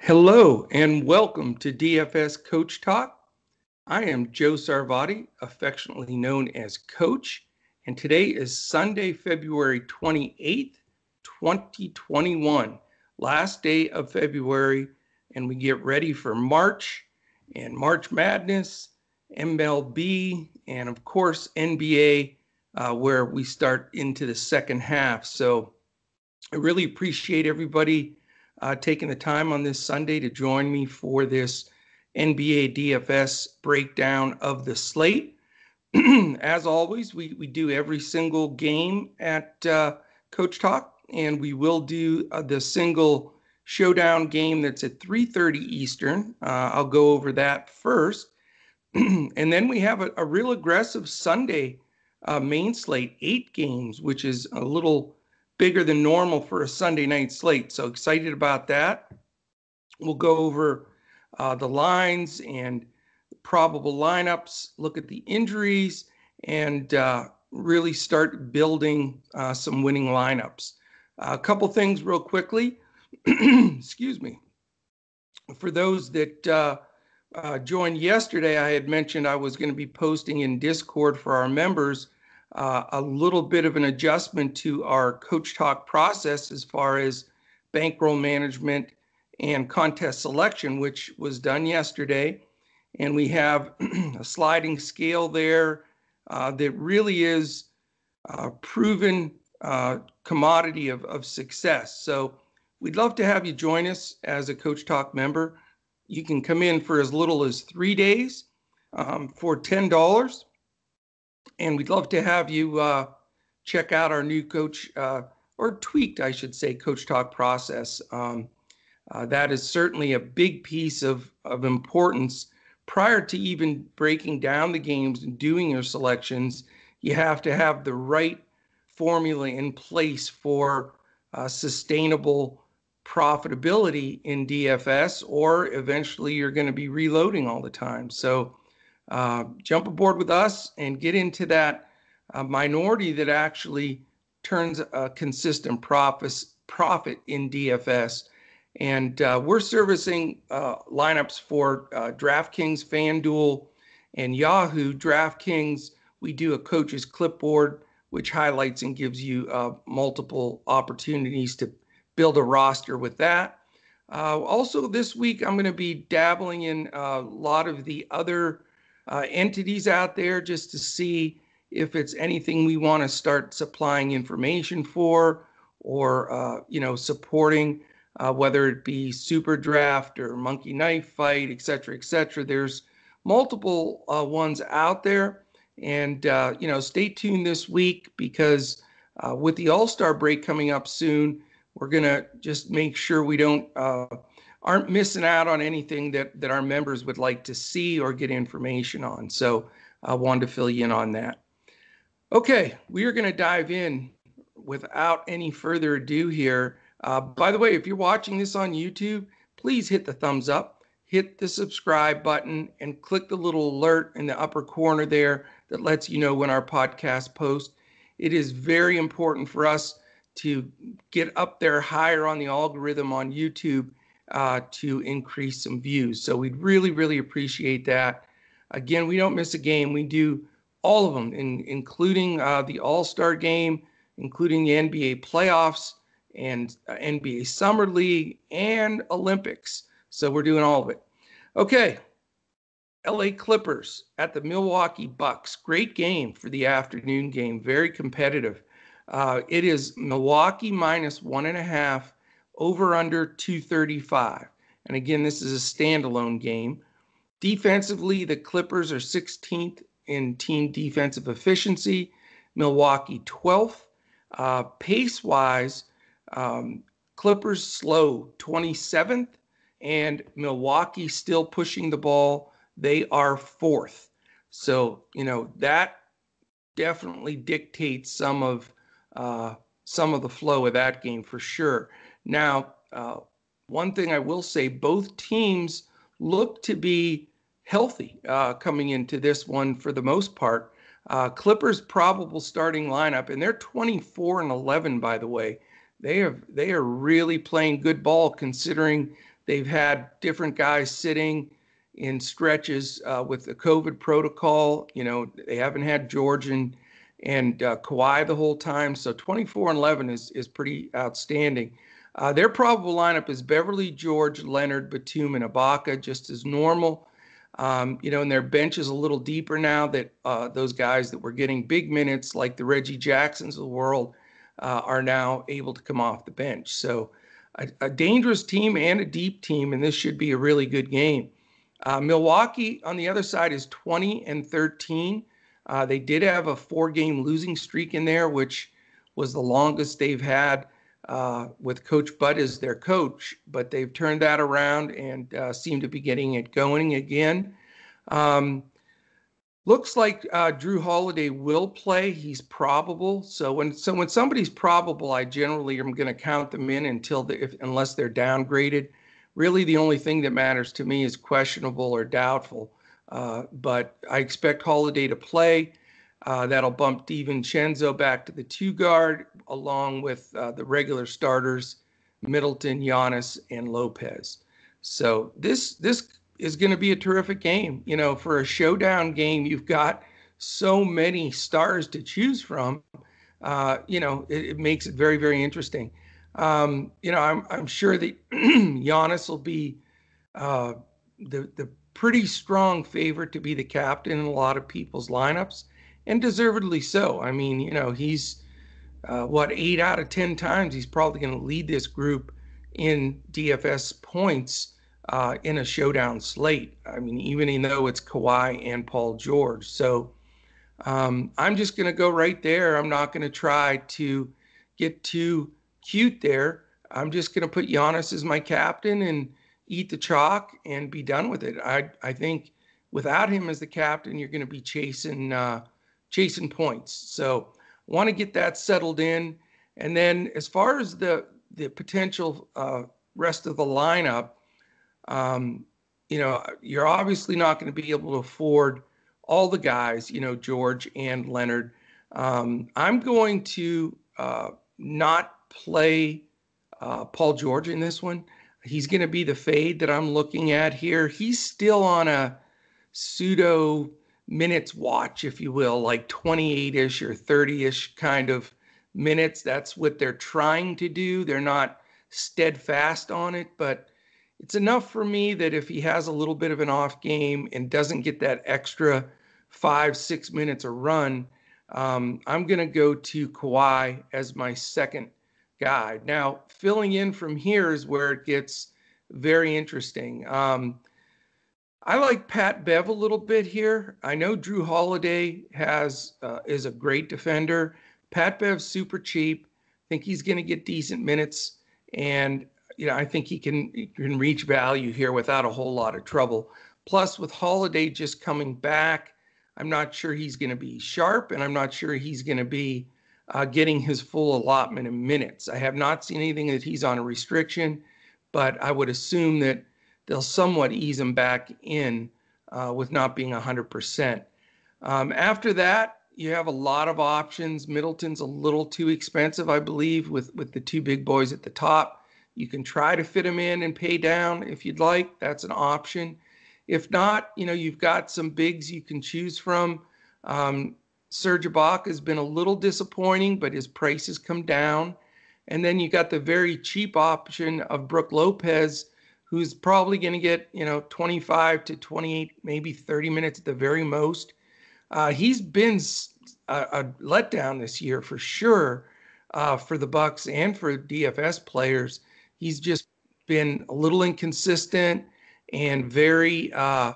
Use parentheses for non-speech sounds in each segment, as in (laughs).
Hello and welcome to DFS Coach Talk. I am Joe Sarvati, affectionately known as Coach, and today is Sunday, February 28th, 2021, last day of February, and we get ready for March and March Madness, MLB, and of course NBA, uh, where we start into the second half. So I really appreciate everybody uh, taking the time on this Sunday to join me for this NBA DFS breakdown of the slate. (clears throat) As always, we, we do every single game at uh, Coach Talk, and we will do uh, the single showdown game that's at 3.30 Eastern. Uh, I'll go over that first. (clears throat) and then we have a, a real aggressive Sunday uh, main slate, eight games, which is a little bigger than normal for a Sunday night slate. So excited about that. We'll go over uh, the lines and probable lineups, look at the injuries, and uh, really start building uh, some winning lineups. a couple things, real quickly. (clears throat) Excuse me. For those that uh, uh, joined yesterday, I had mentioned I was going to be posting in Discord for our members uh, a little bit of an adjustment to our coach talk process as far as bankroll management and contest selection, which was done yesterday. And we have (clears throat) a sliding scale there uh, that really is a proven uh, commodity of, of success. So we'd love to have you join us as a Coach Talk member. You can come in for as little as three days um, for $10 and we'd love to have you uh, check out our new coach uh, or tweaked, I should say, coach talk process. Um, uh, that is certainly a big piece of, of importance. Prior to even breaking down the games and doing your selections, you have to have the right formula in place for uh, sustainable profitability in DFS, or eventually you're going to be reloading all the time. So uh, jump aboard with us and get into that uh, minority that actually turns a consistent profit profit in DFS. And uh, we're servicing uh, lineups for uh, DraftKings, FanDuel, and Yahoo. DraftKings, we do a coach's clipboard, which highlights and gives you multiple opportunities to build a roster with that. also, this week, I'm going to be dabbling in a lot of the other uh, entities out there just to see if it's anything we want to start supplying information for or uh, you know supporting uh, whether it be super draft or monkey knife fight et cetera et cetera. There's multiple uh, ones out there and uh, you know stay tuned this week because uh, with the all-star break coming up soon we're going to just make sure we don't aren't missing out on anything that, that our members would like to see or get information on. So I wanted to fill you in on that. Okay, we are going to dive in without any further ado here. Uh, by the way, if you're watching this on YouTube, please hit the thumbs up, hit the subscribe button, and click the little alert in the upper corner there that lets you know when our podcast posts. It is very important for us to get up there higher on the algorithm on YouTube uh, to increase some views. So we'd really, really appreciate that. Again, we don't miss a game. We do all of them, in, including uh, the All Star game, including the NBA playoffs and uh, NBA Summer League and Olympics. So we're doing all of it. Okay. LA Clippers at the Milwaukee Bucks. Great game for the afternoon game. Very competitive. Uh, it is Milwaukee minus one and a half over under 235. And again, this is a standalone game. Defensively, the Clippers are 16th in team defensive efficiency, Milwaukee 12th. Uh, pace wise, um, Clippers slow 27th, and Milwaukee still pushing the ball. They are fourth. So, you know, that definitely dictates some of uh, some of the flow of that game for sure. Now, uh, one thing I will say, both teams look to be healthy uh, coming into this one for the most part. Uh, Clippers probable starting lineup, and they're 24 and 11, by the way. They have they are really playing good ball considering they've had different guys sitting in stretches uh, with the COVID protocol. You know, they haven't had George and and uh, Kawhi the whole time. So 24 and 11 is is pretty outstanding. Uh, their probable lineup is Beverley, George, Leonard, Batum, and Ibaka, just as normal. Um, you know, and their bench is a little deeper now that uh, those guys that were getting big minutes, like the Reggie Jacksons of the world, uh, are now able to come off the bench. So, a, a, dangerous team and a deep team, and this should be a really good game. Uh, Milwaukee on the other side is 20 and 13. Uh, they did have a four game losing streak in there, which was the longest they've had uh, with Coach Bud as their coach, but they've turned that around and uh, seem to be getting it going again. Um, looks like uh, Jrue Holiday will play. He's probable. So when so when somebody's probable, I generally am going to count them in until the, if, unless they're downgraded. Really, the only thing that matters to me is questionable or doubtful. Uh, but I expect Holiday to play. Uh, that'll bump DiVincenzo back to the two guard, along with uh, the regular starters, Middleton, Giannis, and Lopez. So this this is going to be a terrific game. You know, for a showdown game, you've got so many stars to choose from. Uh, you know, it, it, makes it very very interesting. Um, you know, I'm I'm sure that (clears throat) Giannis will be uh, the the pretty strong favorite to be the captain in a lot of people's lineups and deservedly so. I mean, you know, he's uh, what eight out of ten times he's probably going to lead this group in DFS points uh, in a showdown slate. I mean, even though it's Kawhi and Paul George, so um, I'm just going to go right there. I'm not going to try to get too cute there. I'm just going to put Giannis as my captain and eat the chalk and be done with it. I I think without him as the captain, you're going to be chasing. Uh, chasing points. So want to get that settled in. And then as far as the the potential uh, rest of the lineup, um, you know, you're obviously not going to be able to afford all the guys, you know, George and Leonard. Um, I'm going to uh, not play uh, Paul George in this one. He's going to be the fade that I'm looking at here. He's still on a pseudo minutes watch, if you will, like 28 ish or 30 ish kind of minutes. That's what they're trying to do. They're not steadfast on it, but it's enough for me that if he has a little bit of an off game and doesn't get that extra five, six minutes a run, um, I'm going to go to Kawhi as my second guy. Now, filling in from here is where it gets very interesting. Um, I like Pat Bev a little bit here. I know Jrue Holiday has uh, is a great defender. Pat Bev's super cheap. I think he's going to get decent minutes, and you know I think he can he can reach value here without a whole lot of trouble. Plus, with Holiday just coming back, I'm not sure he's going to be sharp, and I'm not sure he's going to be uh, getting his full allotment of minutes. I have not seen anything that he's on a restriction, but I would assume that they'll somewhat ease him back in uh, with not being 100%. Um, after that, you have a lot of options. Middleton's a little too expensive, I believe, with, with the two big boys at the top. You can try to fit him in and pay down if you'd like. That's an option. If not, you know, you've got some bigs you can choose from. Um, Serge Ibaka has been a little disappointing, but his price has come down. And then you got the very cheap option of Brook Lopez, who's probably going to get you know 25 to 28 maybe 30 minutes at the very most. Uh, he's been a, a, letdown this year for sure uh, for the bucks and for dfs players. He's just been a little inconsistent and very uh,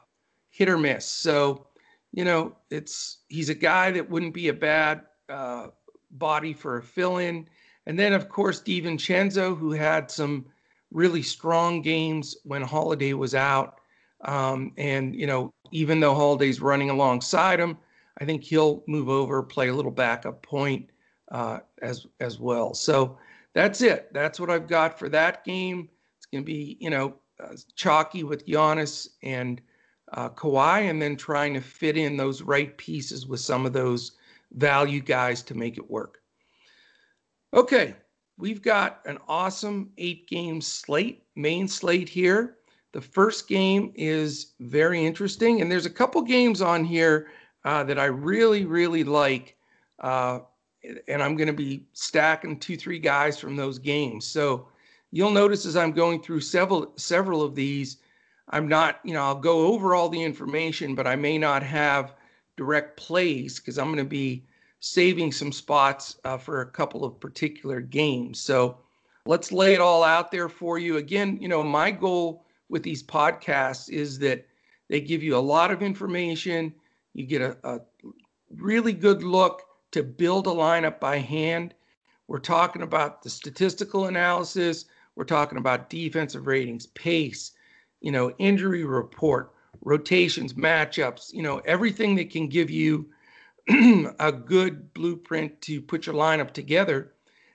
hit or miss. So you know it's he's a guy that wouldn't be a bad uh, body for a fill-in. And then of course DiVincenzo, who had some really strong games when Holiday was out. Um, and, you know, even though Holiday's running alongside him, I think he'll move over, play a little backup point uh, as as well. So that's it. That's what I've got for that game. It's going to be, you know, uh, chalky with Giannis and uh, Kawhi, and then trying to fit in those right pieces with some of those value guys to make it work. Okay, we've got an awesome eight game slate, main slate here. The first game is very interesting, and there's a couple games on here uh, that I really, really like. Uh, and I'm going to be stacking two, three guys from those games. So you'll notice as I'm going through several, several of these, I'm not, you know, I'll go over all the information, but I may not have direct plays because I'm going to be saving some spots uh, for a couple of particular games. So let's lay it all out there for you. Again, you know, my goal with these podcasts is that they give you a lot of information. You get a, a really good look to build a lineup by hand. We're talking about the statistical analysis. We're talking about defensive ratings, pace, you know, injury report, rotations, matchups, you know, everything that can give you (clears throat) a good blueprint to put your lineup together.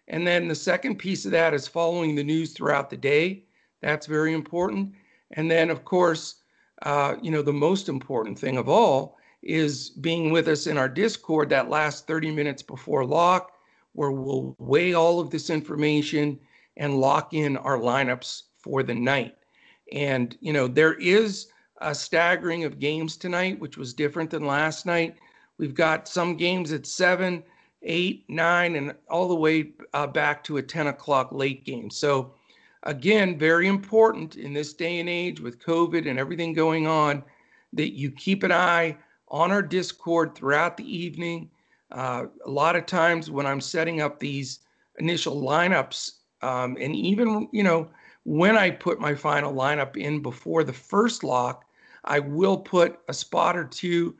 And then the second piece of that is following the news throughout the day. That's very important. And then, of course, uh, you know, the most important thing of all is being with us in our Discord that last 30 minutes before lock, where we'll weigh all of this information and lock in our lineups for the night. And, you know, there is a staggering of games tonight, which was different than last night. We've got some games at seven, eight, nine, and all the way uh, back to a 10 o'clock late game. So, again, very important in this day and age with COVID and everything going on that you keep an eye on our Discord throughout the evening. Uh, a lot of times when I'm setting up these initial lineups, um, and even, you know, when I put my final lineup in before the first lock, I will put a spot or two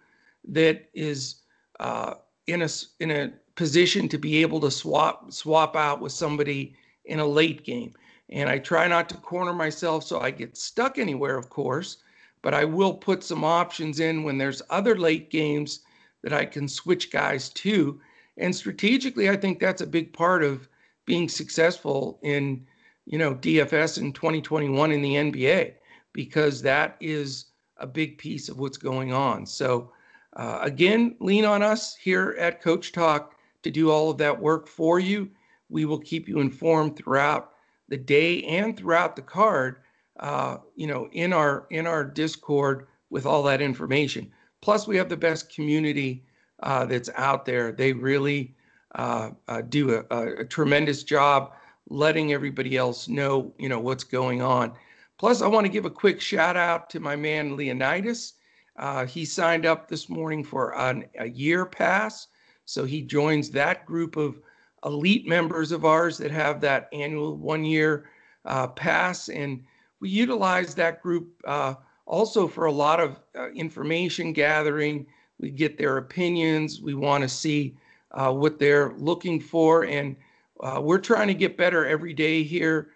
that is uh, in a in a position to be able to swap swap out with somebody in a late game. And I try not to corner myself so I get stuck anywhere, of course, but I will put some options in when there's other late games that I can switch guys to. And strategically, I think that's a big part of being successful in you know, DFS in 2021 in the NBA because that is a big piece of what's going on. So, uh, again, lean on us here at Coach Talk to do all of that work for you. We will keep you informed throughout the day and throughout the card. Uh, you know, in our in our Discord with all that information. Plus, we have the best community uh, that's out there. They really uh, uh, do a, a, a tremendous job letting everybody else know, you know, what's going on. Plus, I want to give a quick shout out to my man Leonidas. Uh, he signed up this morning for an, a year pass, so he joins that group of elite members of ours that have that annual one-year uh, pass, and we utilize that group uh, also for a lot of uh, information gathering. We get their opinions. We want to see uh, what they're looking for, and uh, we're trying to get better every day here,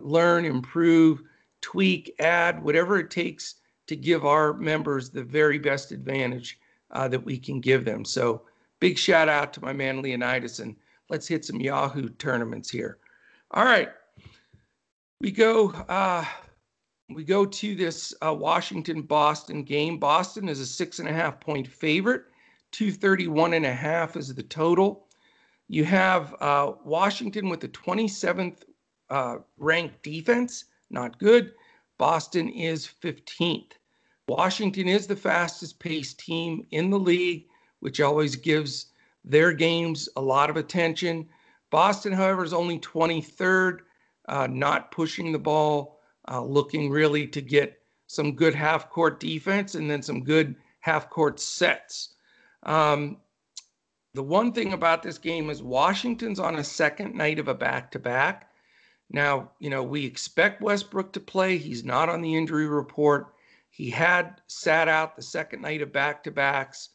learn, improve, tweak, add, whatever it takes to give our members the very best advantage uh, that we can give them. So big shout out to my man Leonidas and let's hit some Yahoo tournaments here. All right, we go. Uh, we go to this uh, Washington Boston game. Boston is a six and a half point favorite. 231 and a half is the total. You have uh, Washington with the 27th uh, ranked defense, not good. Boston is 15th. Washington is the fastest paced team in the league, which always gives their games a lot of attention. Boston, however, is only 23rd, uh, not pushing the ball, uh, looking really to get some good half court defense and then some good half court sets. Um, the one thing about this game is Washington's on a second night of a back to back. Now, you know, we expect Westbrook to play. He's not on the injury report. He had sat out the second night of back to backs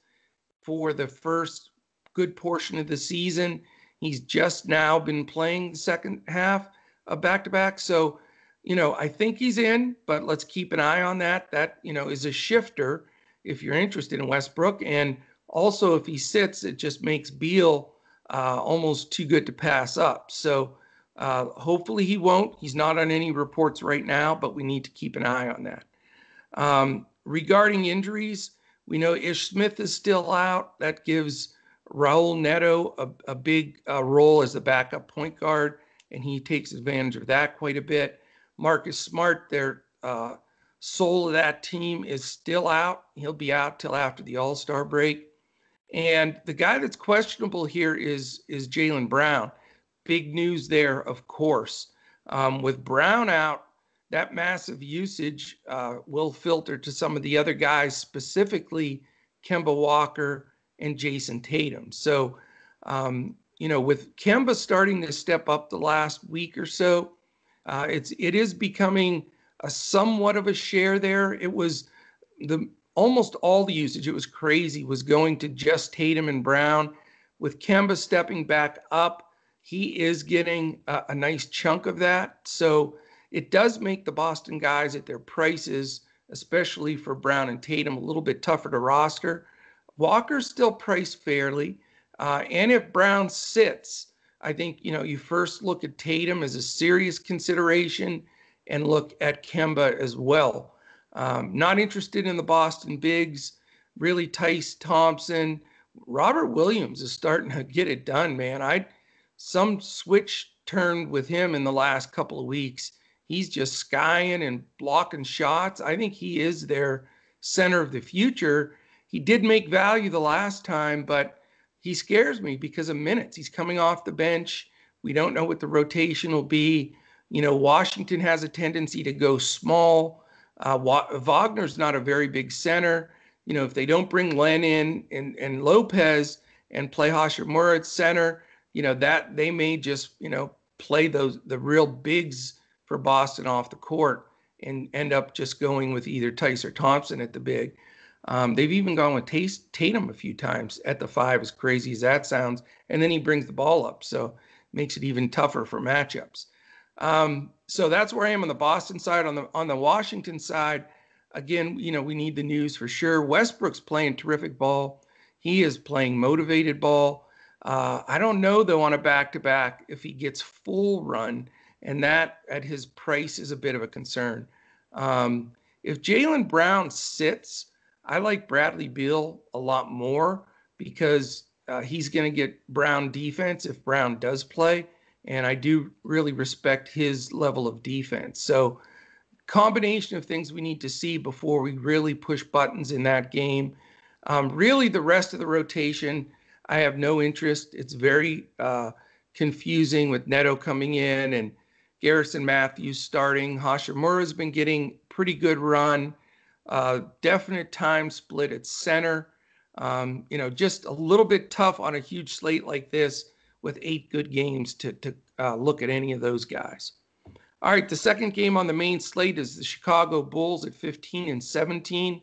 for the first good portion of the season. He's just now been playing the second half of back to back. So, you know, I think he's in, but let's keep an eye on that. That, you know, is a shifter if you're interested in Westbrook. And also, if he sits, it just makes Beal uh, almost too good to pass up. So uh, hopefully he won't. He's not on any reports right now, but we need to keep an eye on that. Um, regarding injuries, we know Ish Smith is still out. That gives Raul Neto a, a big uh, role as the backup point guard. and he takes advantage of that quite a bit. Marcus Smart, their uh, soul of that team, is still out. He'll be out till after the All Star break. And the guy that's questionable here is is Jaylen Brown. Big news there, of course. Um, with Brown out, that massive usage uh, will filter to some of the other guys, specifically Kemba Walker and Jayson Tatum. So, um, you know, with Kemba starting to step up the last week or so, uh, it's it is becoming a somewhat of a share there. It was the almost all the usage. It was crazy. Was going to just Tatum and Brown. With Kemba stepping back up, he is getting a, a nice chunk of that. So it does make the Boston guys at their prices, especially for Brown and Tatum, a little bit tougher to roster. Walker's still priced fairly. Uh, and if Brown sits, I think, you know, you first look at Tatum as a serious consideration and look at Kemba as well. Um, not interested in the Boston Bigs, really Theis Thompson. Robert Williams is starting to get it done, man. I some switch turned with him in the last couple of weeks. He's just skying and blocking shots. I think he is their center of the future. He did make value the last time, but he scares me because of minutes. He's coming off the bench. We don't know what the rotation will be. You know, Washington has a tendency to go small. Uh, Wagner's not a very big center. You know, if they don't bring Len in and, and Lopez and play Hachimura at center, you know, that they may just, you know, play those the real bigs for Boston off the court and end up just going with either Theis or Thompson at the big. Um, they've even gone with Tatum a few times at the five, as crazy as that sounds, and then he brings the ball up, so makes it even tougher for matchups. Um, so that's where I am on the Boston side. On the on the Washington side, again, you know, we need the news for sure. Westbrook's playing terrific ball. He is playing motivated ball. Uh, I don't know though on a back to back if he gets full run, and that at his price is a bit of a concern. Um, if Jaylen Brown sits I like Bradley Beal a lot more because uh, he's going to get Brown defense if Brown does play. And I do really respect his level of defense. So, combination of things we need to see before we really push buttons in that game. Um, really, the rest of the rotation, I have no interest. It's very uh, confusing with Neto coming in and Garrison Mathews starting. Hachimura has been getting pretty good run. Uh, definite time split at center. Um, you know, just a little bit tough on a huge slate like this with eight good games to, to uh, look at any of those guys. All right, the second game on the main slate is the Chicago Bulls at 15 and 17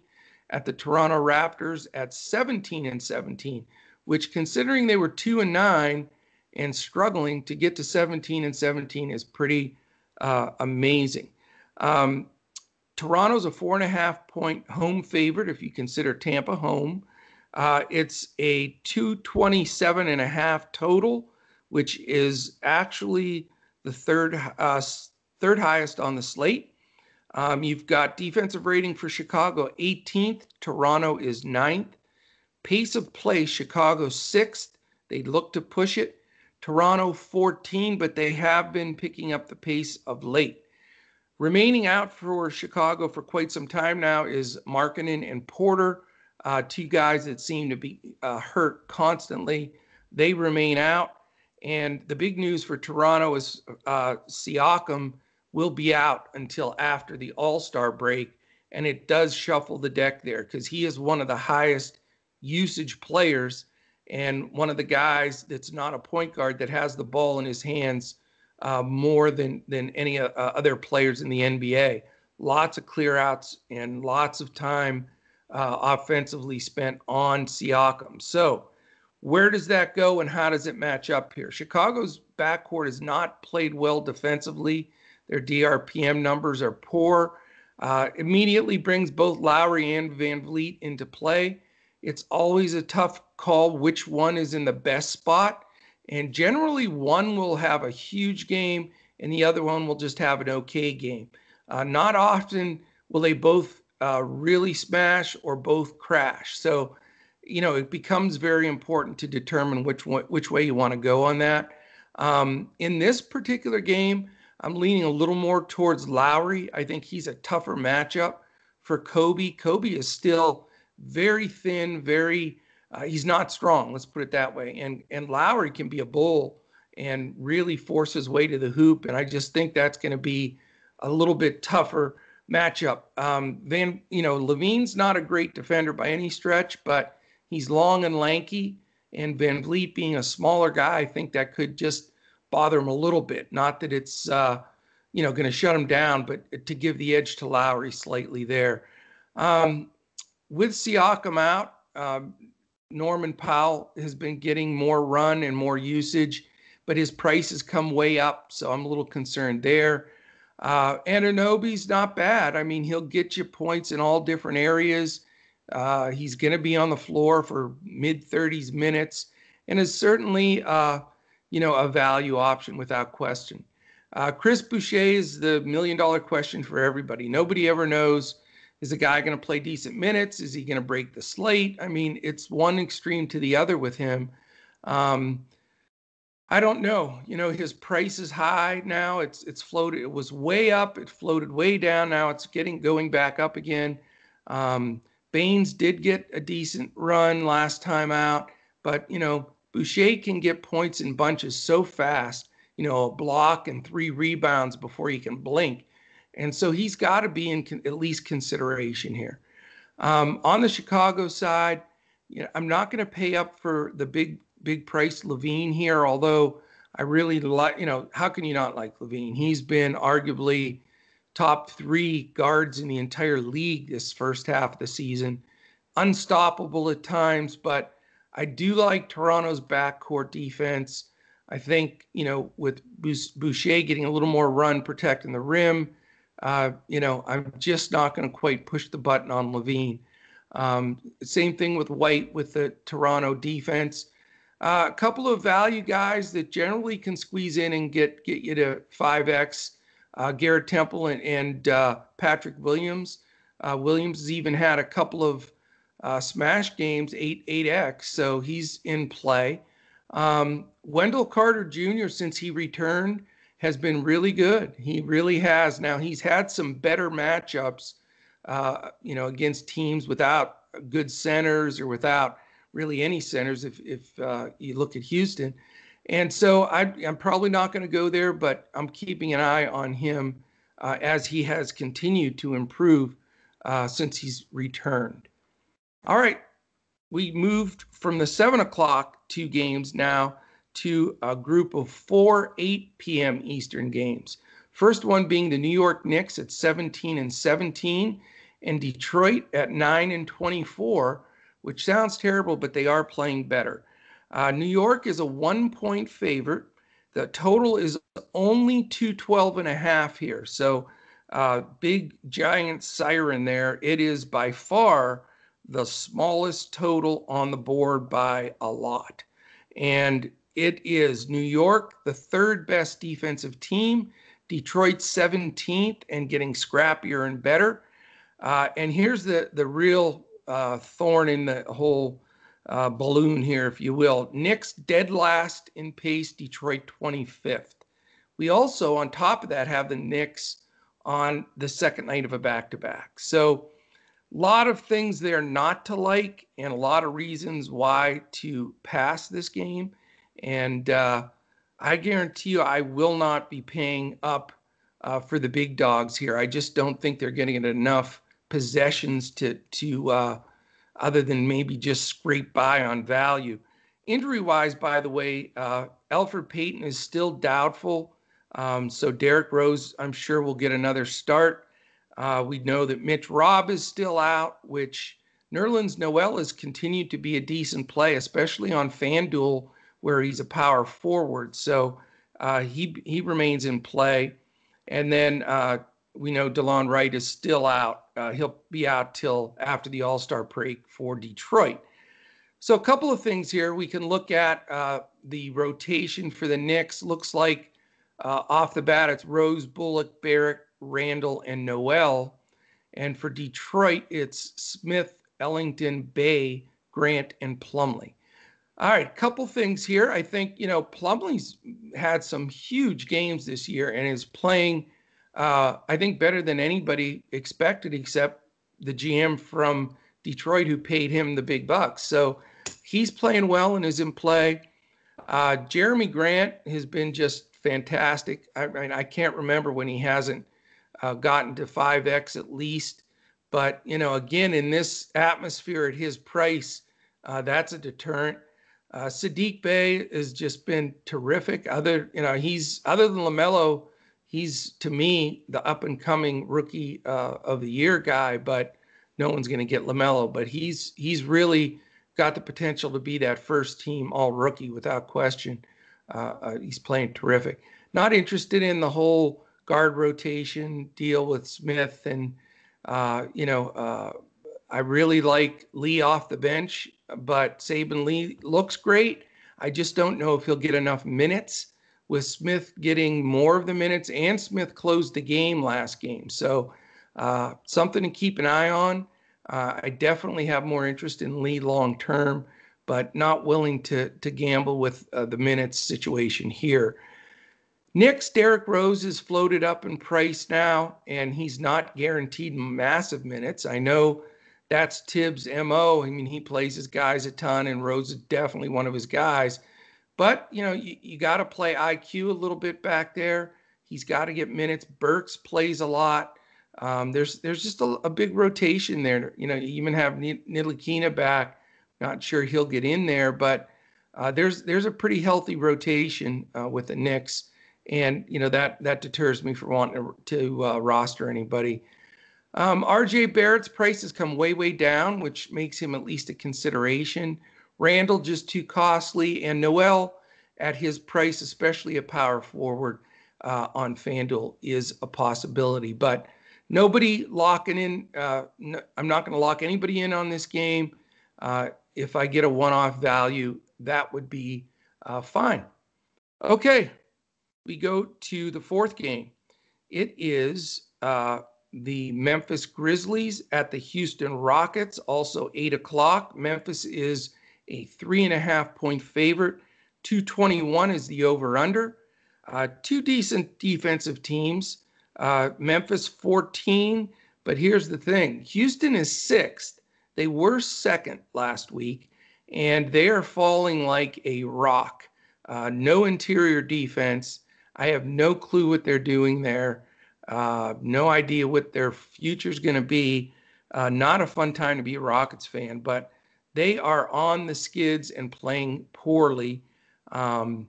at the Toronto Raptors at 17 and 17, which considering they were 2 and 9 and struggling to get to 17 and 17 is pretty uh, amazing. Um, Toronto's a four and a half point home favorite if you consider Tampa home. Uh, it's a 227 and a half total, which is actually the third uh, third highest on the slate. Um, you've got defensive rating for Chicago 18th, Toronto is 9th. Pace of play, Chicago 6th. They look to push it. Toronto 14, but they have been picking up the pace of late. Remaining out for Chicago for quite some time now is Markkanen and Porter, uh, two guys that seem to be uh, hurt constantly. They remain out. And the big news for Toronto is uh, Siakam will be out until after the All Star break. And it does shuffle the deck there because he is one of the highest usage players and one of the guys that's not a point guard that has the ball in his hands uh, more than than any uh, other players in the NBA. Lots of clearouts and lots of time uh, offensively spent on Siakam. So, where does that go and how does it match up here? Chicago's backcourt has not played well defensively. Their DRPM numbers are poor. Uh, immediately brings both Lowry and VanVleet into play. It's always a tough call which one is in the best spot. And generally, one will have a huge game and the other one will just have an okay game. Uh, not often will they both uh, really smash or both crash. So, you know, it becomes very important to determine which one, which way you want to go on that. Um, in this particular game, I'm leaning a little more towards Lowry. I think he's a tougher matchup for Coby. Coby is still very thin, very uh, he's not strong. Let's put it that way. And and Lowry can be a bull and really force his way to the hoop. And I just think that's going to be a little bit tougher matchup. Um, Van, you know, LaVine's not a great defender by any stretch, but he's long and lanky. And VanVleet being a smaller guy, I think that could just bother him a little bit. Not that it's, uh, you know, going to shut him down, but to give the edge to Lowry slightly there. Um, with Siakam out, uh, Norman Powell has been getting more run and more usage, but his price has come way up, so I'm a little concerned there. Uh, Anunoby's not bad. I mean, he'll get you points in all different areas. Uh, he's going to be on the floor for mid 30s minutes and is certainly, uh, you know, a value option without question. Uh, Chris Boucher is the million dollar question for everybody. Nobody ever knows is the guy going to play decent minutes? Is he going to break the slate? I mean, it's one extreme to the other with him. Um, I don't know. You know, his price is high now. It's it's floated. It was way up. It floated way down. Now it's getting going back up again. Um, Baynes did get a decent run last time out, but you know, Boucher can get points in bunches so fast. You know, a block and three rebounds before he can blink. And so he's got to be in con- at least consideration here. Um, on the Chicago side, you know, I'm not going to pay up for the big, big price LaVine here, although I really like, you know, how can you not like LaVine? He's been arguably top three guards in the entire league this first half of the season. Unstoppable at times, but I do like Toronto's backcourt defense. I think, you know, with Boucher getting a little more run protecting the rim, uh, you know, I'm just not going to quite push the button on LaVine. Um, same thing with White with the Toronto defense. Uh, a couple of value guys that generally can squeeze in and get get you to 5x. Uh, Garrett Temple and, and uh, Patrick Williams. Uh, Williams has even had a couple of uh, smash games, 8 8x, so he's in play. Um, Wendell Carter Jr., since he returned, has been really good. He really has. Now he's had some better matchups, uh, you know, against teams without good centers or without really any centers. If if uh, you look at Houston, and so I, am probably not going to go there, but I'm keeping an eye on him uh, as he has continued to improve uh, since he's returned. All right, we moved from the seven o'clock two games now to a group of four 8 p.m. Eastern games. First one being the New York Knicks at 17 and 17, and Detroit at 9 and 24, which sounds terrible, but they are playing better. Uh, New York is a one point favorite. The total is only 212 and a half here. So, uh, big giant siren there. It is by far the smallest total on the board by a lot. And it is New York, the third best defensive team, Detroit 17th and getting scrappier and better. Uh, and here's the, the real uh, thorn in the whole uh, balloon here, if you will. Knicks dead last in pace, Detroit 25th. We also, on top of that, have the Knicks on the second night of a back to back. So, a lot of things there not to like, and a lot of reasons why to pass this game. And uh, I guarantee you, I will not be paying up uh, for the big dogs here. I just don't think they're getting enough possessions to to uh, other than maybe just scrape by on value. Injury wise, by the way, uh, Elfrid Payton is still doubtful. Um, so Derrick Rose, I'm sure, will get another start. Uh, we know that Mitch Robb is still out, which Nerlens Noel has continued to be a decent play, especially on FanDuel where he's a power forward. So uh, he he remains in play, and then uh, we know Delon Wright is still out. Uh, he'll be out till after the All Star break for Detroit. So a couple of things here we can look at. Uh, the rotation for the Knicks looks like uh, off the bat it's Rose, Bullock, Barrett, Randle, and Noel. And for Detroit, it's Smith, Ellington, Bey, Grant, and Plumlee. All right, couple things here. I think you know Plumlee's had some huge games this year and is playing, uh, I think, better than anybody expected, except the GM from Detroit who paid him the big bucks. So he's playing well and is in play. Uh, Jerami Grant has been just fantastic. I, I, mean, I can't remember when he hasn't uh, gotten to 5x at least. But you know, again, in this atmosphere at his price, uh, that's a deterrent. Uh, Saddiq Bey has just been terrific. Other, you know, he's other than LaMelo, he's to me the up and coming rookie uh, of the year guy. But no one's going to get LaMelo. But he's he's really got the potential to be that first team All Rookie without question. Uh, uh, he's playing terrific. Not interested in the whole guard rotation deal with Smith and uh, you know uh, I really like Lee off the bench, but Saben Lee looks great. I just don't know if he'll get enough minutes with Smith getting more of the minutes, and Smith closed the game last game. So, uh, something to keep an eye on. Uh, I definitely have more interest in Lee long term, but not willing to, to gamble with uh, the minutes situation here. Next, Derrick Rose is floated up in price now, and he's not guaranteed massive minutes. I know that's Thibs' MO. I mean, he plays his guys a ton, and Rose is definitely one of his guys. But, you know, you, you got to play IQ a little bit back there. He's got to get minutes. Burks plays a lot. Um, there's there's just a, a, big rotation there. You know, you even have Ntilikina back. Not sure he'll get in there, but uh, there's there's a pretty healthy rotation uh, with the Knicks, and you know that that deters me from wanting to, to uh, roster anybody. Um, RJ Barrett's price has come way, way down, which makes him at least a consideration. Randle just too costly, and Noel at his price, especially a power forward uh, on FanDuel, is a possibility. But nobody locking in. Uh, no, I'm not going to lock anybody in on this game. Uh, if I get a one-off value, that would be uh, fine. Okay, we go to the fourth game. It is uh, the Memphis Grizzlies at the Houston Rockets, also 8 o'clock. Memphis is a three and a half point favorite. 221 is the over under. Uh, two decent defensive teams. Uh, Memphis 14, but here's the thing Houston is sixth. They were second last week, and they are falling like a rock. Uh, no interior defense. I have no clue what they're doing there. Uh, no idea what their future is going to be. Uh, not a fun time to be a Rockets fan, but they are on the skids and playing poorly. Um,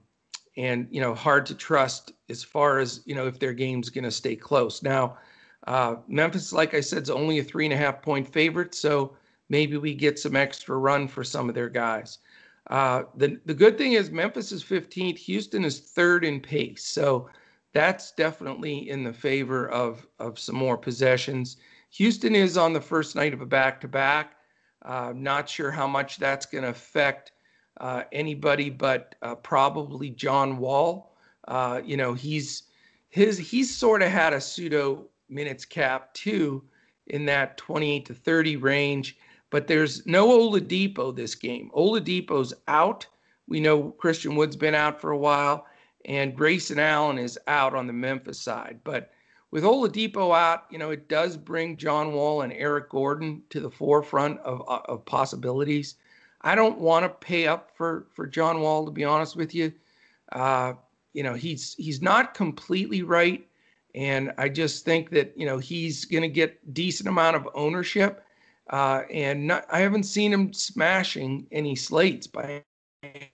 and, you know, hard to trust as far as, you know, if their game's going to stay close. Now, uh, Memphis, like I said, is only a three and a half point favorite. So maybe we get some extra run for some of their guys. Uh, the, the good thing is Memphis is 15th, Houston is third in pace. So that's definitely in the favor of of some more possessions. Houston is on the first night of a back to back. Not sure how much that's going to affect uh, anybody, but uh, probably John Wall. Uh, you know, he's his he's sort of had a pseudo minutes cap too in that 28 to 30 range. But there's no Oladipo this game. Oladipo's out. We know Christian Wood's been out for a while and Grayson Allen is out on the Memphis side. But with Oladipo out, you know, it does bring John Wall and Eric Gordon to the forefront of, uh, of possibilities. I don't want to pay up for for John Wall, to be honest with you. Uh, you know, he's he's not completely right, and I just think that you know he's going to get decent amount of ownership, uh, and not, I haven't seen him smashing any slates by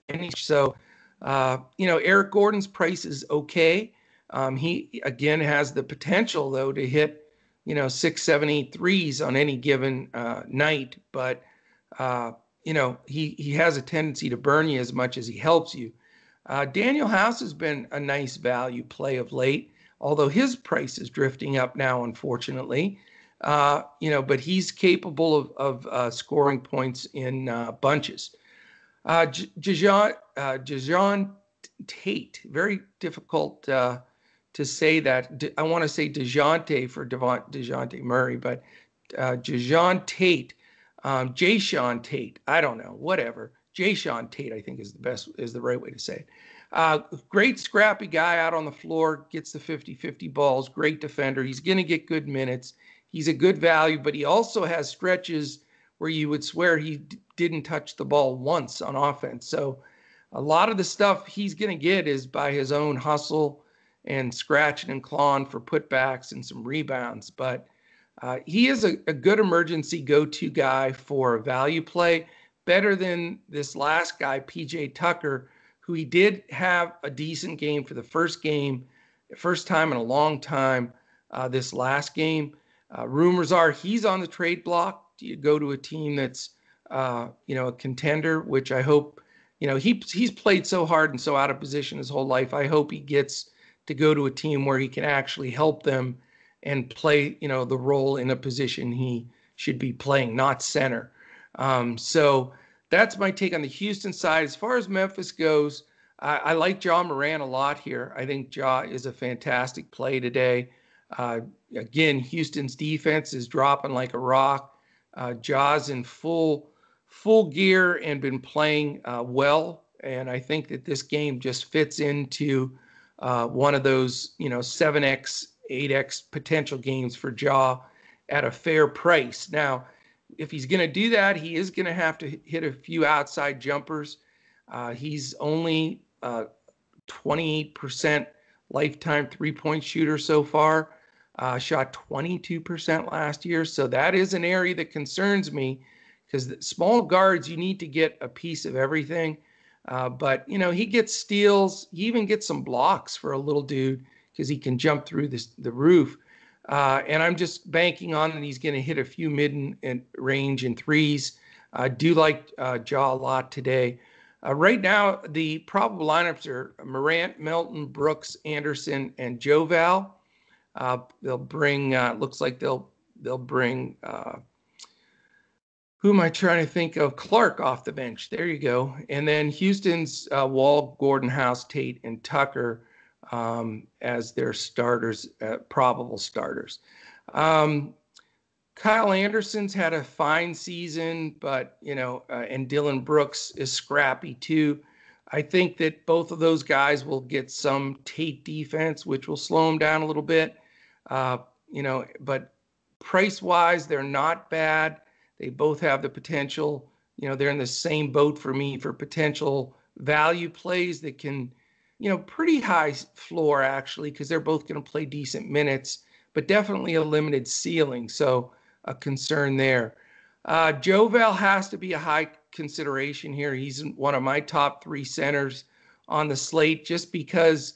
any so. Uh, you know, Eric Gordon's price is okay. Um, he again has the potential though to hit, you know, six, seven, eight threes on any given uh, night, but uh, you know he he has a tendency to burn you as much as he helps you. Uh, Danuel House has been a nice value play of late, although his price is drifting up now, unfortunately. Uh, you know, but he's capable of of scoring points in bunches. Uh, Jajan, uh, Tate, very difficult uh, to say that. I want to say DeJounte for Devon, DeJounte Murray, but uh, Jajan Tate, um, Jae'Sean Tate, I don't know, whatever. Jae'Sean Tate, I think is the best is the right way to say it. Uh, great scrappy guy out on the floor, gets the 50-50 balls, great defender. He's going to get good minutes. He's a good value, but he also has stretches where you would swear he d- didn't touch the ball once on offense. So a lot of the stuff he's going to get is by his own hustle and scratching and clawing for putbacks and some rebounds. But uh, he is a, a good emergency go-to guy for value play, better than this last guy, PJ Tucker, who he did have a decent game for the first game, first time in a long time. Uh, this last game, uh, rumors are he's on the trade block. Do you go to a team that's, uh, you know, a contender? Which I hope, you know, he he's played so hard and so out of position his whole life. I hope he gets to go to a team where he can actually help them and play, you know, the role in a position he should be playing, not center. Um, so that's my take on the Houston side. As far as Memphis goes, I, I like Ja Morant a lot here. I think Ja is a fantastic play today. Uh, again, Houston's defense is dropping like a rock. Uh, Ja's in full full gear and been playing uh, well, and I think that this game just fits into uh, one of those, you know, 7x 8x potential games for Ja at a fair price. Now, if he's going to do that, he is going to have to hit a few outside jumpers. Uh, he's only uh, 28% lifetime three point shooter so far, uh, shot 22% last year. So that is an area that concerns me because small guards, you need to get a piece of everything. Uh, but, you know, he gets steals, he even gets some blocks for a little dude because he can jump through this, the roof. Uh, and I'm just banking on that he's going to hit a few mid and range and threes. I do like uh, Ja a lot today. Uh, right now, the probable lineups are Morant, Melton, Brooks, Anderson, and Joval. Uh, they'll bring. Uh, looks like they'll they'll bring. Uh, who am I trying to think of? Clark off the bench. There you go. And then Houston's uh, Wall, Gordon House, Tate, and Tucker um, as their starters, uh, probable starters. Um, Kyle Anderson's had a fine season, but you know, uh, and Dillon Brooks is scrappy too. I think that both of those guys will get some Tate defense, which will slow them down a little bit. Uh, you know, but price wise, they're not bad. They both have the potential. You know, they're in the same boat for me for potential value plays that can you know, pretty high floor actually, because they're both going to play decent minutes, but definitely a limited ceiling. So a concern there. Uh, Joval has to be a high consideration here. He's one of my top three centers on the slate just because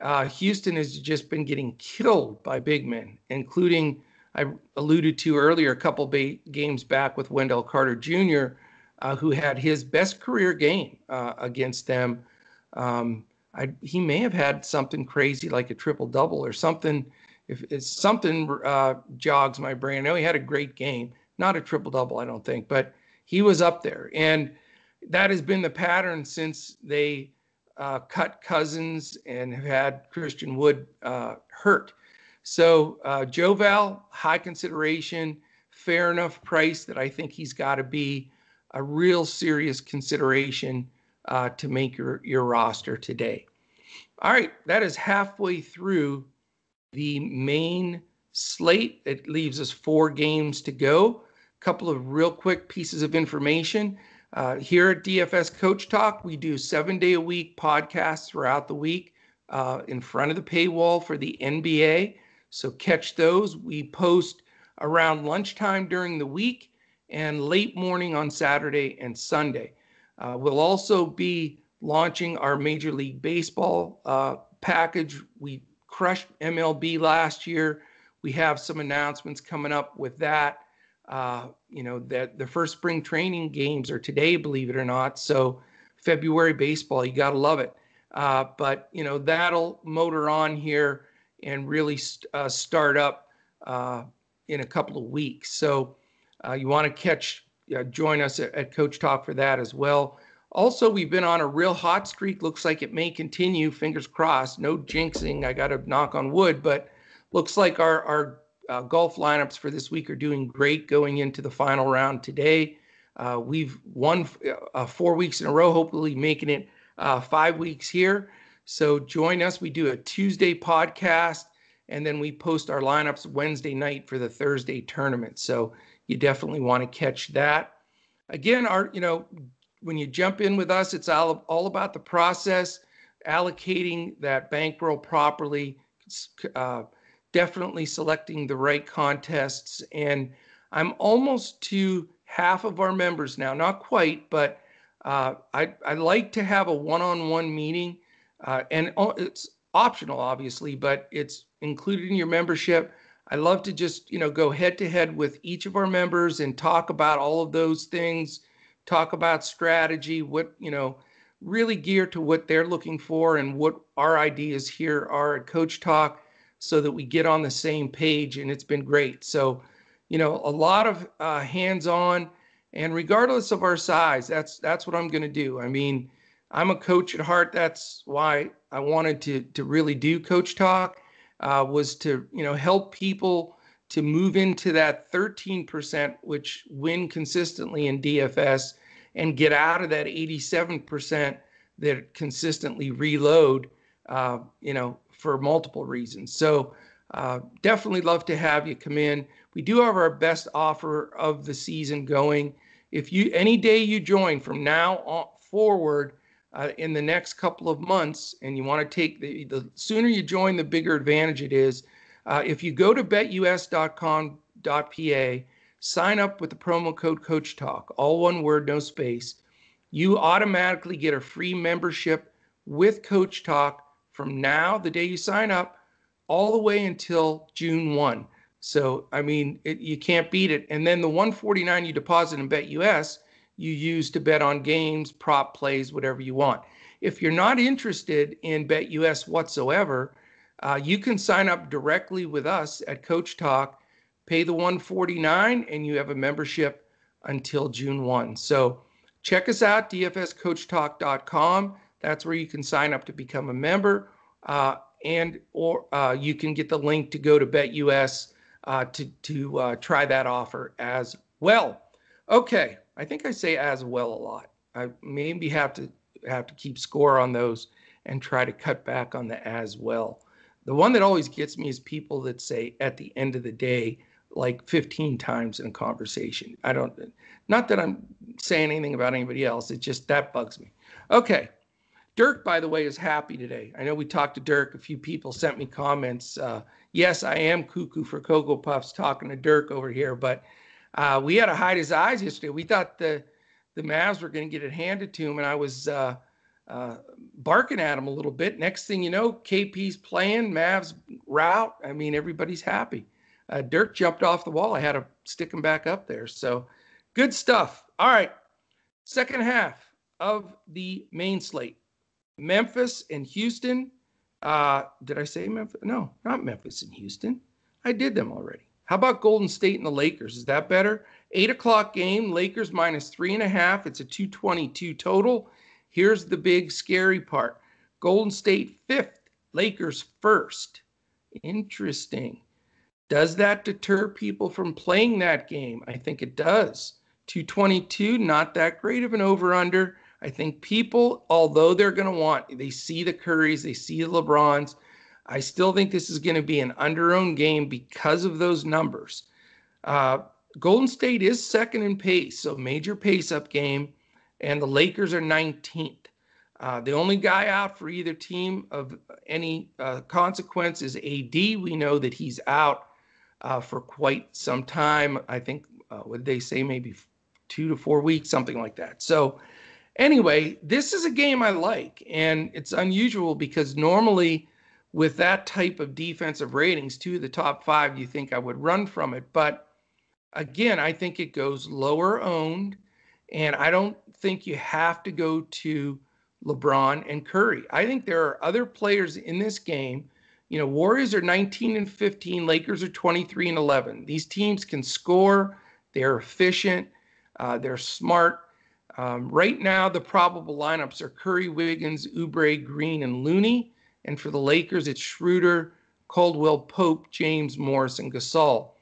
uh, Houston has just been getting killed by big men, including I alluded to earlier a couple ba- games back with Wendell Carter Jr., uh, who had his best career game uh, against them. Um, I, he may have had something crazy like a triple double or something. If it's something uh, jogs my brain, I know he had a great game, not a triple double, I don't think, but he was up there, and that has been the pattern since they uh, cut Cousins and have had Christian Wood uh, hurt. So uh, Joval, high consideration, fair enough price that I think he's got to be a real serious consideration uh, to make your, your roster today. All right, that is halfway through the main slate. It leaves us four games to go. A couple of real quick pieces of information. Uh, here at DFS Coach Talk, we do seven day a week podcasts throughout the week uh, in front of the paywall for the NBA. So catch those. We post around lunchtime during the week and late morning on Saturday and Sunday. Uh, we'll also be launching our Major League Baseball uh, package. We crushed MLB last year. We have some announcements coming up with that. Uh, you know that the first spring training games are today, believe it or not. So February baseball, you got to love it. Uh, but you know that'll motor on here and really st- uh, start up uh, in a couple of weeks. So uh, you want to catch, join us at, at Coach Talk for that as well. Also, we've been on a real hot streak. Looks like it may continue. Fingers crossed. No jinxing. I got to knock on wood, but looks like our our uh, golf lineups for this week are doing great going into the final round today. Uh, we've won uh, four weeks in a row, hopefully making it uh, five weeks here. So join us. We do a Tuesday podcast, and then we post our lineups Wednesday night for the Thursday tournament. So you definitely want to catch that. Again, our you know when you jump in with us, it's all all about the process, allocating that bankroll properly, uh, definitely selecting the right contests, and I'm almost to half of our members now, not quite, but uh, I, I like to have a one-on-one meeting, uh, and it's optional, obviously, but it's included in your membership. I love to just you know go head to head with each of our members and talk about all of those things, talk about strategy, what you know, really gear to what they're looking for and what our ideas here are at Coach Talk, so that we get on the same page. And it's been great. So you know, a lot of uh, hands-on, and regardless of our size, that's that's what I'm going to do. I mean, I'm a coach at heart. That's why I wanted to to really do Coach Talk, uh, was to you know help people to move into that 13%, which win consistently in DFS, and get out of that 87% that consistently reload. Uh, you know, for multiple reasons. So uh, definitely love to have you come in. We do have our best offer of the season going. If you any day you join from now on forward uh, in the next couple of months, and you want to take the the sooner you join, the bigger advantage it is. Uh, if you go to betus.com.pa, sign up with the promo code Coach Talk, all one word, no space. You automatically get a free membership with Coach Talk from now, the day you sign up, all the way until June 1. So, I mean, it, you can't beat it. And then the 149 you deposit in BetUS, you use to bet on games, prop plays, whatever you want. If you're not interested in BetUS whatsoever, uh, you can sign up directly with us at Coach Talk, pay the 149, and you have a membership until June 1. So check us out, dfscoachtalk.com. That's where you can sign up to become a member, uh, and or uh, you can get the link to go to BetUS uh, to to uh, try that offer as well. Okay, I think I say as well a lot. I maybe have to have to keep score on those and try to cut back on the as well. The one that always gets me is people that say at the end of the day like 15 times in a conversation. I don't not that I'm saying anything about anybody else. It just that bugs me. Okay. Dirk, by the way, is happy today. I know we talked to Dirk. A few people sent me comments. Uh, yes, I am cuckoo for Cocoa Puffs talking to Dirk over here, but uh, we had to hide his eyes yesterday. We thought the the Mavs were going to get it handed to him, and I was uh, uh, barking at him a little bit. Next thing you know, KP's playing, Mavs route. I mean, everybody's happy. Uh, Dirk jumped off the wall. I had to stick him back up there. So good stuff. All right. Second half of the main slate. Memphis and Houston. Uh, did I say Memphis? No, not Memphis and Houston. I did them already. How about Golden State and the Lakers? Is that better? Eight o'clock game, Lakers minus three and a half. It's a 222 total. Here's the big scary part Golden State fifth, Lakers first. Interesting. Does that deter people from playing that game? I think it does. 222, not that great of an over under. I think people, although they're going to want, they see the Currys, they see the LeBrons. I still think this is going to be an under-owned game because of those numbers. Uh, Golden State is second in pace, so major pace-up game, and the Lakers are 19th. Uh, the only guy out for either team of any uh, consequence is AD. We know that he's out uh, for quite some time. I think, uh, what did they say, maybe two to four weeks, something like that. So Anyway, this is a game I like, and it's unusual because normally with that type of defensive ratings, of the top five, you think I would run from it. But again, I think it goes lower owned, and I don't think you have to go to LeBron and Curry. I think there are other players in this game. You know, Warriors are 19 and 15, Lakers are 23 and 11. These teams can score, they're efficient, uh, they're smart. Um, right now, the probable lineups are Curry, Wiggins, Oubre, Green, and Looney. And for the Lakers, it's Schroeder, Caldwell, Pope, James, Morris, and Gasol.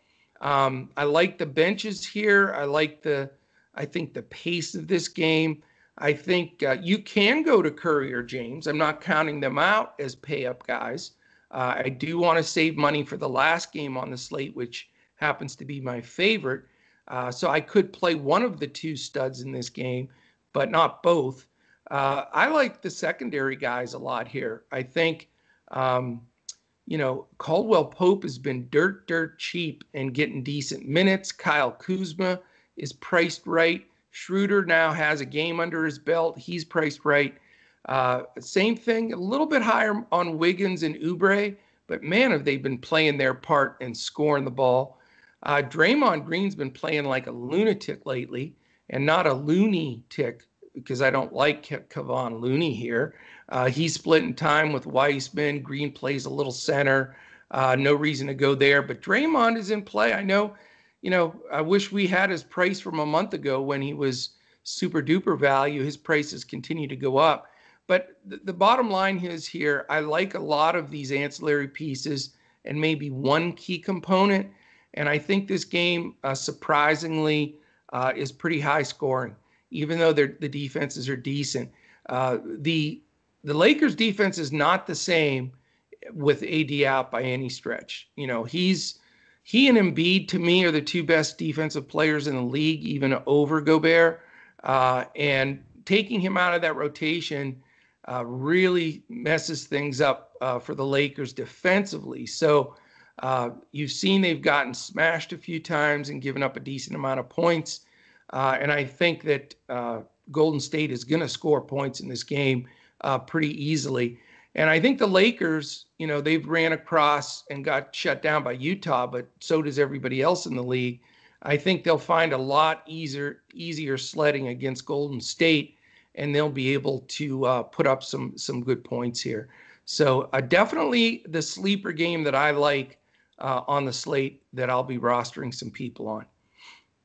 Um, I like the benches here. I like the I think the pace of this game. I think uh, you can go to Curry or James. I'm not counting them out as pay up guys. Uh, I do want to save money for the last game on the slate, which happens to be my favorite. Uh, so I could play one of the two studs in this game, but not both. Uh, I like the secondary guys a lot here. I think, um, you know, Caldwell Pope has been dirt, dirt cheap and getting decent minutes. Kyle Kuzma is priced right. Schroeder now has a game under his belt. He's priced right. Uh, same thing, a little bit higher on Wiggins and Oubre, but man, have they been playing their part and scoring the ball. Uh, Draymond Green's been playing like a lunatic lately, and not a loony tick because I don't like Kevon Looney here. Uh, he's splitting time with Wiseman. Green plays a little center. Uh, no reason to go there, but Draymond is in play. I know, you know, I wish we had his price from a month ago when he was super duper value. His prices continue to go up. But the, the bottom line is here, I like a lot of these ancillary pieces and maybe one key component. And I think this game, uh, surprisingly, uh, is pretty high scoring even though the defenses are decent. Uh, the the Lakers defense is not the same with AD out by any stretch. You know, he's he and Embiid to me are the two best defensive players in the league, even over Gobert. Uh, and taking him out of that rotation uh, really messes things up uh, for the Lakers defensively. So uh, you've seen they've gotten smashed a few times and given up a decent amount of points. Uh, and I think that uh, Golden State is going to score points in this game uh, pretty easily. And I think the Lakers, you know, they've ran across and got shut down by Utah, but so does everybody else in the league. I think they'll find a lot easier easier sledding against Golden State, and they'll be able to uh, put up some some good points here. So definitely the sleeper game that I like uh, on the slate that I'll be rostering some people on.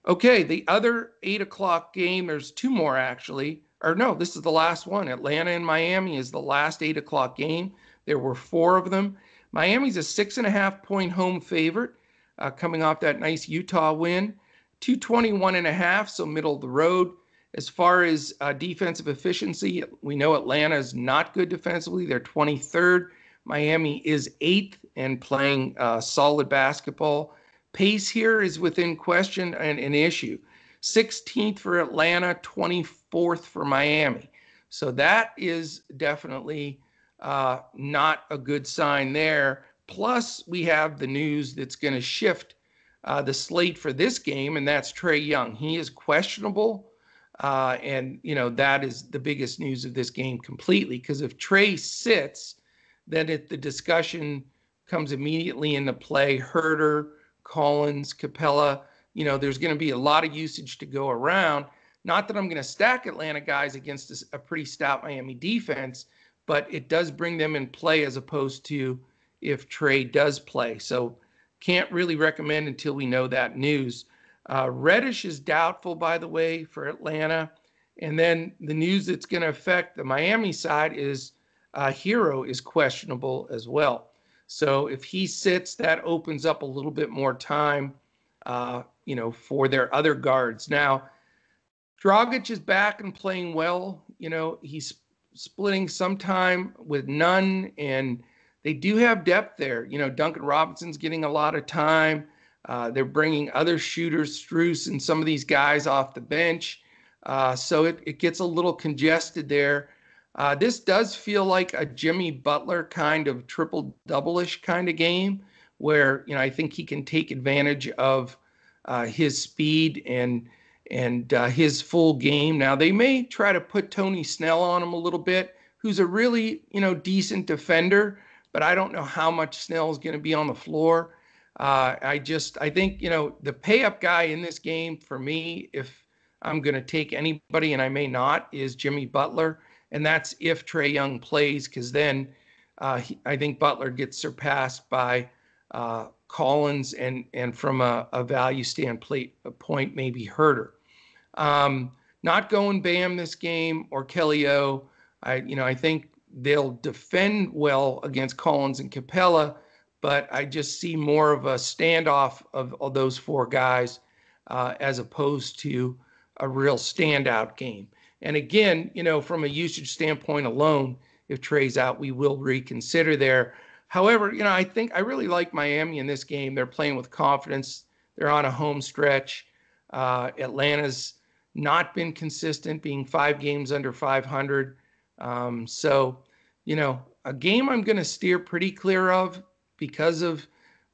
Okay, the other eight o'clock game, there's two more actually. Or no, this is the last one. Atlanta and Miami is the last eight o'clock game. There were four of them. Miami's a six and a half point home favorite, uh, coming off that nice Utah win. 221 and a half, so middle of the road. As far as uh, defensive efficiency, we know Atlanta is not good defensively. They're 23rd. Miami is eighth and playing uh, solid basketball. Pace here is within question and an issue. 16th for Atlanta, 24th for Miami. So that is definitely uh, not a good sign there. Plus, we have the news that's going to shift uh, the slate for this game, and that's Trae Young. He is questionable. Uh, and, you know, that is the biggest news of this game completely. Because if Trae sits, then it, the discussion comes immediately into play. Huerter, Collins, Capela. You know, there's going to be a lot of usage to go around. Not that I'm going to stack Atlanta guys against a, a pretty stout Miami defense, but it does bring them in play as opposed to if Trae does play. So can't really recommend until we know that news. Uh, Reddish is doubtful, by the way, for Atlanta. And then the news that's going to affect the Miami side is uh, Herro is questionable as well. So if he sits, that opens up a little bit more time, uh, you know, for their other guards. Now, Dragic is back and playing well. You know, he's splitting some time with Nunn, and they do have depth there. You know, Duncan Robinson's getting a lot of time. Uh, they're bringing other shooters, Strus and some of these guys off the bench. Uh, so it, it gets a little congested there. Uh, this does feel like a Jimmy Butler kind of triple double-ish kind of game where you know I think he can take advantage of uh, his speed and and uh, his full game. Now they may try to put Tony Snell on him a little bit, who's a really you know decent defender, but I don't know how much Snell is going to be on the floor. Uh, I just I think you know the pay up guy in this game for me, if I'm going to take anybody, and I may not, is Jimmy Butler and that's if Trae Young plays, because then uh, he, I think Butler gets surpassed by uh, Collins, and and from a, a value standpoint, a point maybe Huerter. Um, not going Bam this game or Kelly O. I you know I think they'll defend well against Collins and Capela, but I just see more of a standoff of, of those four guys uh, as opposed to a real standout game. And again, you know, from a usage standpoint alone, if Trae's out, we will reconsider there. However, you know, I think I really like Miami in this game. They're playing with confidence. They're on a home stretch. Uh, Atlanta's not been consistent, being five games under 500. Um, so, you know, a game I'm going to steer pretty clear of because of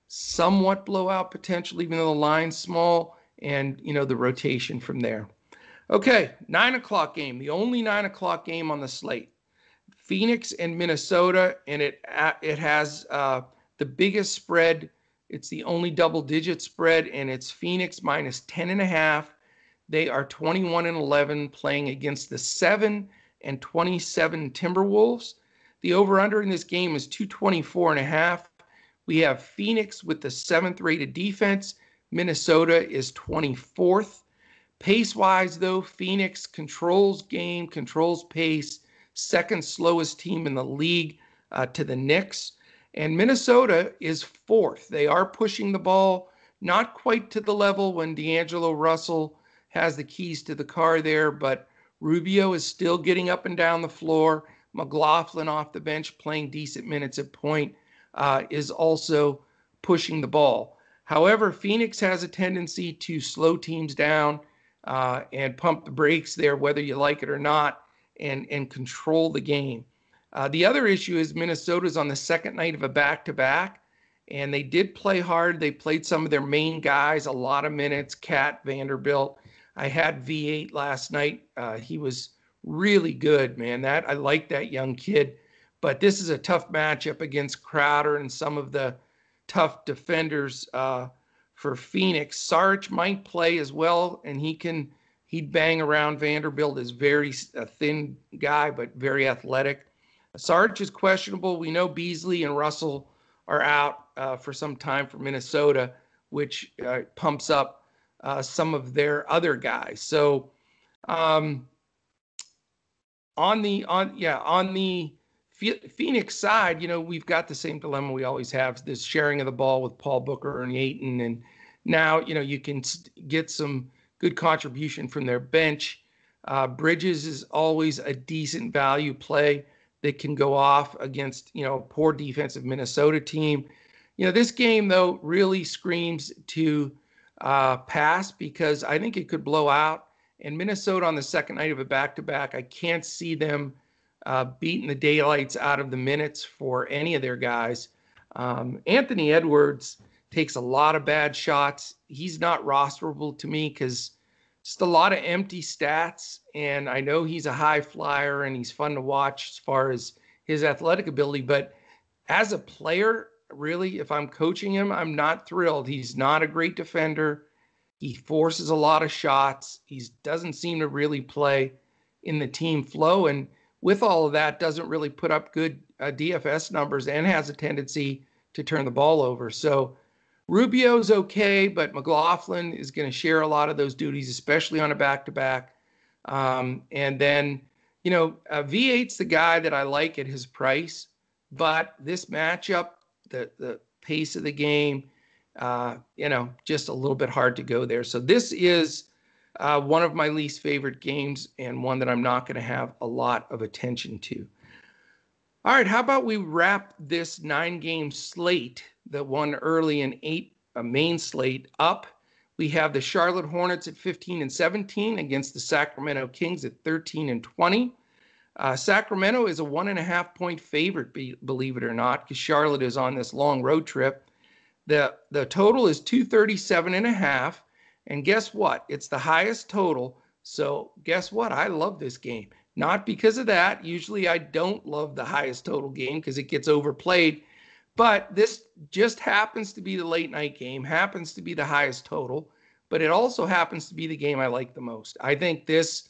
somewhat blowout potential, even though the line's small, and you know the rotation from there. Okay, nine o'clock game, the only nine o'clock game on the slate. Phoenix and Minnesota, and it it has uh, the biggest spread. It's the only double digit spread, and it's Phoenix minus 10 and a half. They are 21 and 11 playing against the 7 and 27 Timberwolves. The over under in this game is 224 and a half. We have Phoenix with the seventh rated defense. Minnesota is 24th. Pace wise, though, Phoenix controls game, controls pace, second slowest team in the league uh, to the Knicks. And Minnesota is fourth. They are pushing the ball, not quite to the level when D'Angelo Russell has the keys to the car there, but Rubio is still getting up and down the floor. McLaughlin off the bench playing decent minutes at point uh, is also pushing the ball. However, Phoenix has a tendency to slow teams down uh, and pump the brakes there, whether you like it or not, and, and control the game. Uh, the other issue is Minnesota's on the second night of a back to back, and they did play hard. They played some of their main guys a lot of minutes, KAT Vanderbilt. I had V8 last night. Uh, he was really good, man. That I like that young kid. But this is a tough matchup against Crowder and some of the tough defenders uh, for Phoenix. Sarge might play as well, and he can he'd bang around. Vanderbilt is very a thin guy, but very athletic. Sarge is questionable. We know Beasley and Russell are out uh, for some time for Minnesota, which uh, pumps up uh, some of their other guys. So um, on the on yeah on the Phoenix side, you know, we've got the same dilemma we always have: this sharing of the ball with Paul Booker and Ayton, and now you know you can get some good contribution from their bench. Uh, Bridges is always a decent value play that can go off against you know poor defensive Minnesota team. You know, this game though really screams to uh, pass because I think it could blow out. And Minnesota on the second night of a back-to-back, I can't see them uh, beating the daylights out of the minutes for any of their guys. Um, Anthony Edwards takes a lot of bad shots. He's not rosterable to me because just a lot of empty stats. And I know he's a high flyer and he's fun to watch as far as his athletic ability. But as a player, really, if I'm coaching him, I'm not thrilled. He's not a great defender. He forces a lot of shots. He doesn't seem to really play in the team flow. And with all of that, doesn't really put up good uh, DFS numbers and has a tendency to turn the ball over. So Rubio's okay, but McLaughlin is going to share a lot of those duties, especially on a back to back. And then, you know, uh, V8's the guy that I like at his price, but this matchup, the the pace of the game, uh, you know, just a little bit hard to go there. So this is uh, one of my least favorite games and one that I'm not going to have a lot of attention to. All right, how about we wrap this nine game slate that won early in eight, a main slate, up? We have the Charlotte Hornets at 15 and 17 against the Sacramento Kings at 13 and 20. Uh, Sacramento is a one and a half point favorite, be, believe it or not, because Charlotte is on this long road trip. The, the total is 237 and a half. And guess what? It's the highest total. So guess what? I love this game. Not because of that. Usually I don't love the highest total game because it gets overplayed. But this just happens to be the late night game, happens to be the highest total, but it also happens to be the game I like the most. I think this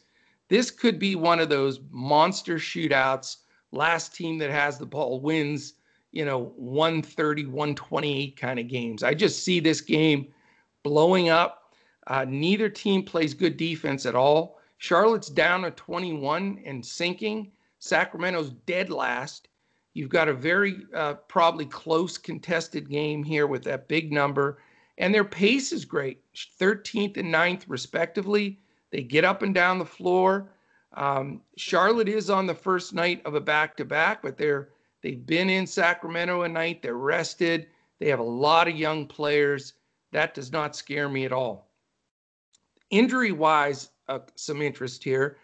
this could be one of those monster shootouts. Last team that has the ball wins, you know, 130, 128 kind of games. I just see this game blowing up. Uh, neither team plays good defense at all. Charlotte's down to 21 and sinking. Sacramento's dead last. You've got a very uh, probably close contested game here with that big number. And their pace is great 13th and 9th, respectively. They get up and down the floor. Um, Charlotte is on the first night of a back-to-back, but they're they've been in Sacramento a night. They're rested. They have a lot of young players. That does not scare me at all. Injury-wise, uh, some interest here.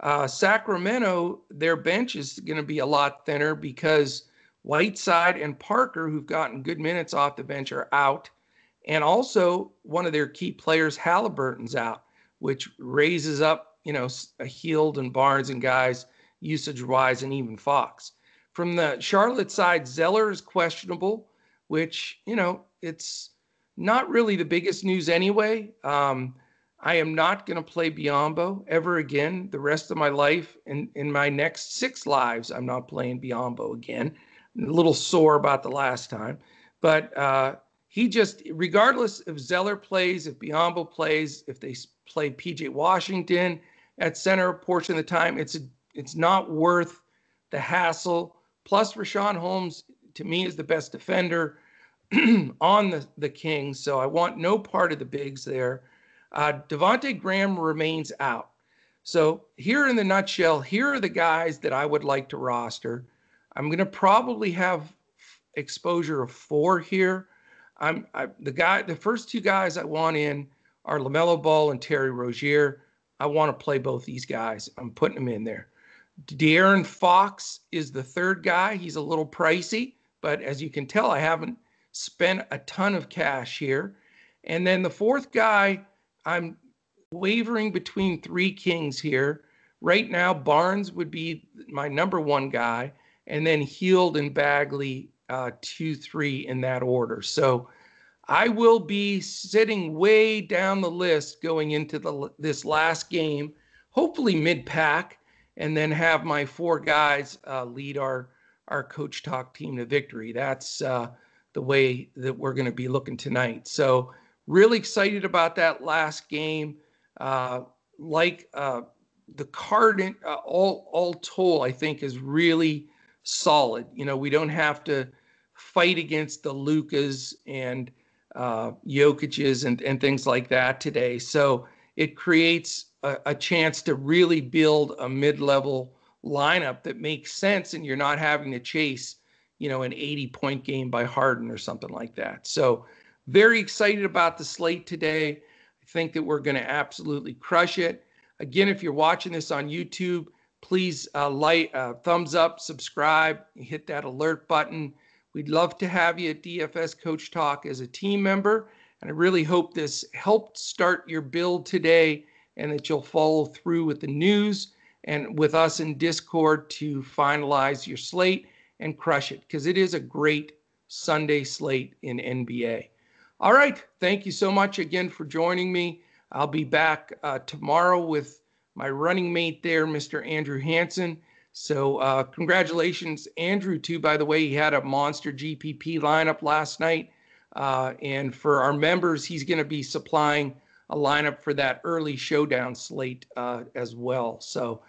Uh, Sacramento, their bench is going to be a lot thinner because Whiteside and Parker, who've gotten good minutes off the bench, are out. And also, one of their key players, Halliburton's out, which raises up, you know, a Hield and Barnes and guys usage wise, and even Fox. From the Charlotte side, Zeller is questionable, which, you know, it's not really the biggest news anyway. Um, I am not going to play Biyombo ever again the rest of my life. In, in my next six lives, I'm not playing Biyombo again. I'm a little sore about the last time. But uh, he just, regardless if Zeller plays, if Biyombo plays, if they play PJ Washington at center a portion of the time, it's, a, it's not worth the hassle. Plus, Richaun Holmes, to me, is the best defender (clears throat) on the, the Kings. So I want no part of the bigs there. Uh, Devonte Graham remains out. So here in the nutshell, here are the guys that I would like to roster. I'm going to probably have exposure of four here. I'm I, the guy. The first two guys I want in are LaMelo Ball and Terry Rozier. I want to play both these guys. I'm putting them in there. De'Aaron Fox is the third guy. He's a little pricey, but as you can tell, I haven't spent a ton of cash here. And then the fourth guy I'm wavering between three kings here. Right now, Barnes would be my number one guy, and then Hield and Bagley, uh, two, three in that order. So I will be sitting way down the list going into the this last game, hopefully mid pack, and then have my four guys uh, lead our our coach talk team to victory. That's uh, the way that we're going to be looking tonight. So Really excited about that last game. Uh, like uh, the card, uh, all all told, I think is really solid. You know, we don't have to fight against the Lukas and uh, Jokic's and, and things like that today. So it creates a, a chance to really build a mid-level lineup that makes sense, and you're not having to chase, you know, an 80 point game by Harden or something like that. So very excited about the slate today. I think that we're going to absolutely crush it. Again, if you're watching this on YouTube, please uh, like, uh, thumbs up, subscribe, hit that alert button. We'd love to have you at DFS Coach Talk as a team member. And I really hope this helped start your build today and that you'll follow through with the news and with us in Discord to finalize your slate and crush it because it is a great Sunday slate in NBA. All right. Thank you so much again for joining me. I'll be back uh, tomorrow with my running mate there, Mr. Andrew Hanson. So, uh, congratulations, Andrew, too. By the way, he had a monster GPP lineup last night. Uh, and for our members, he's going to be supplying a lineup for that early showdown slate uh, as well. So,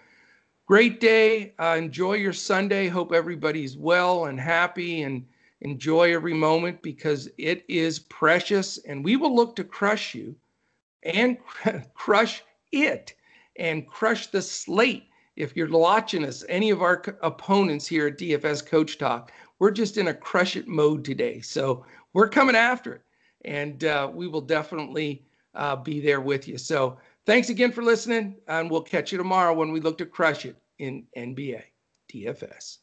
great day. Uh, enjoy your Sunday. Hope everybody's well and happy and Enjoy every moment because it is precious, and we will look to crush you and (laughs) crush it and crush the slate. If you're watching us, any of our opponents here at DFS Coach Talk, we're just in a crush it mode today. So we're coming after it, and uh, we will definitely uh, be there with you. So thanks again for listening, and we'll catch you tomorrow when we look to crush it in NBA DFS.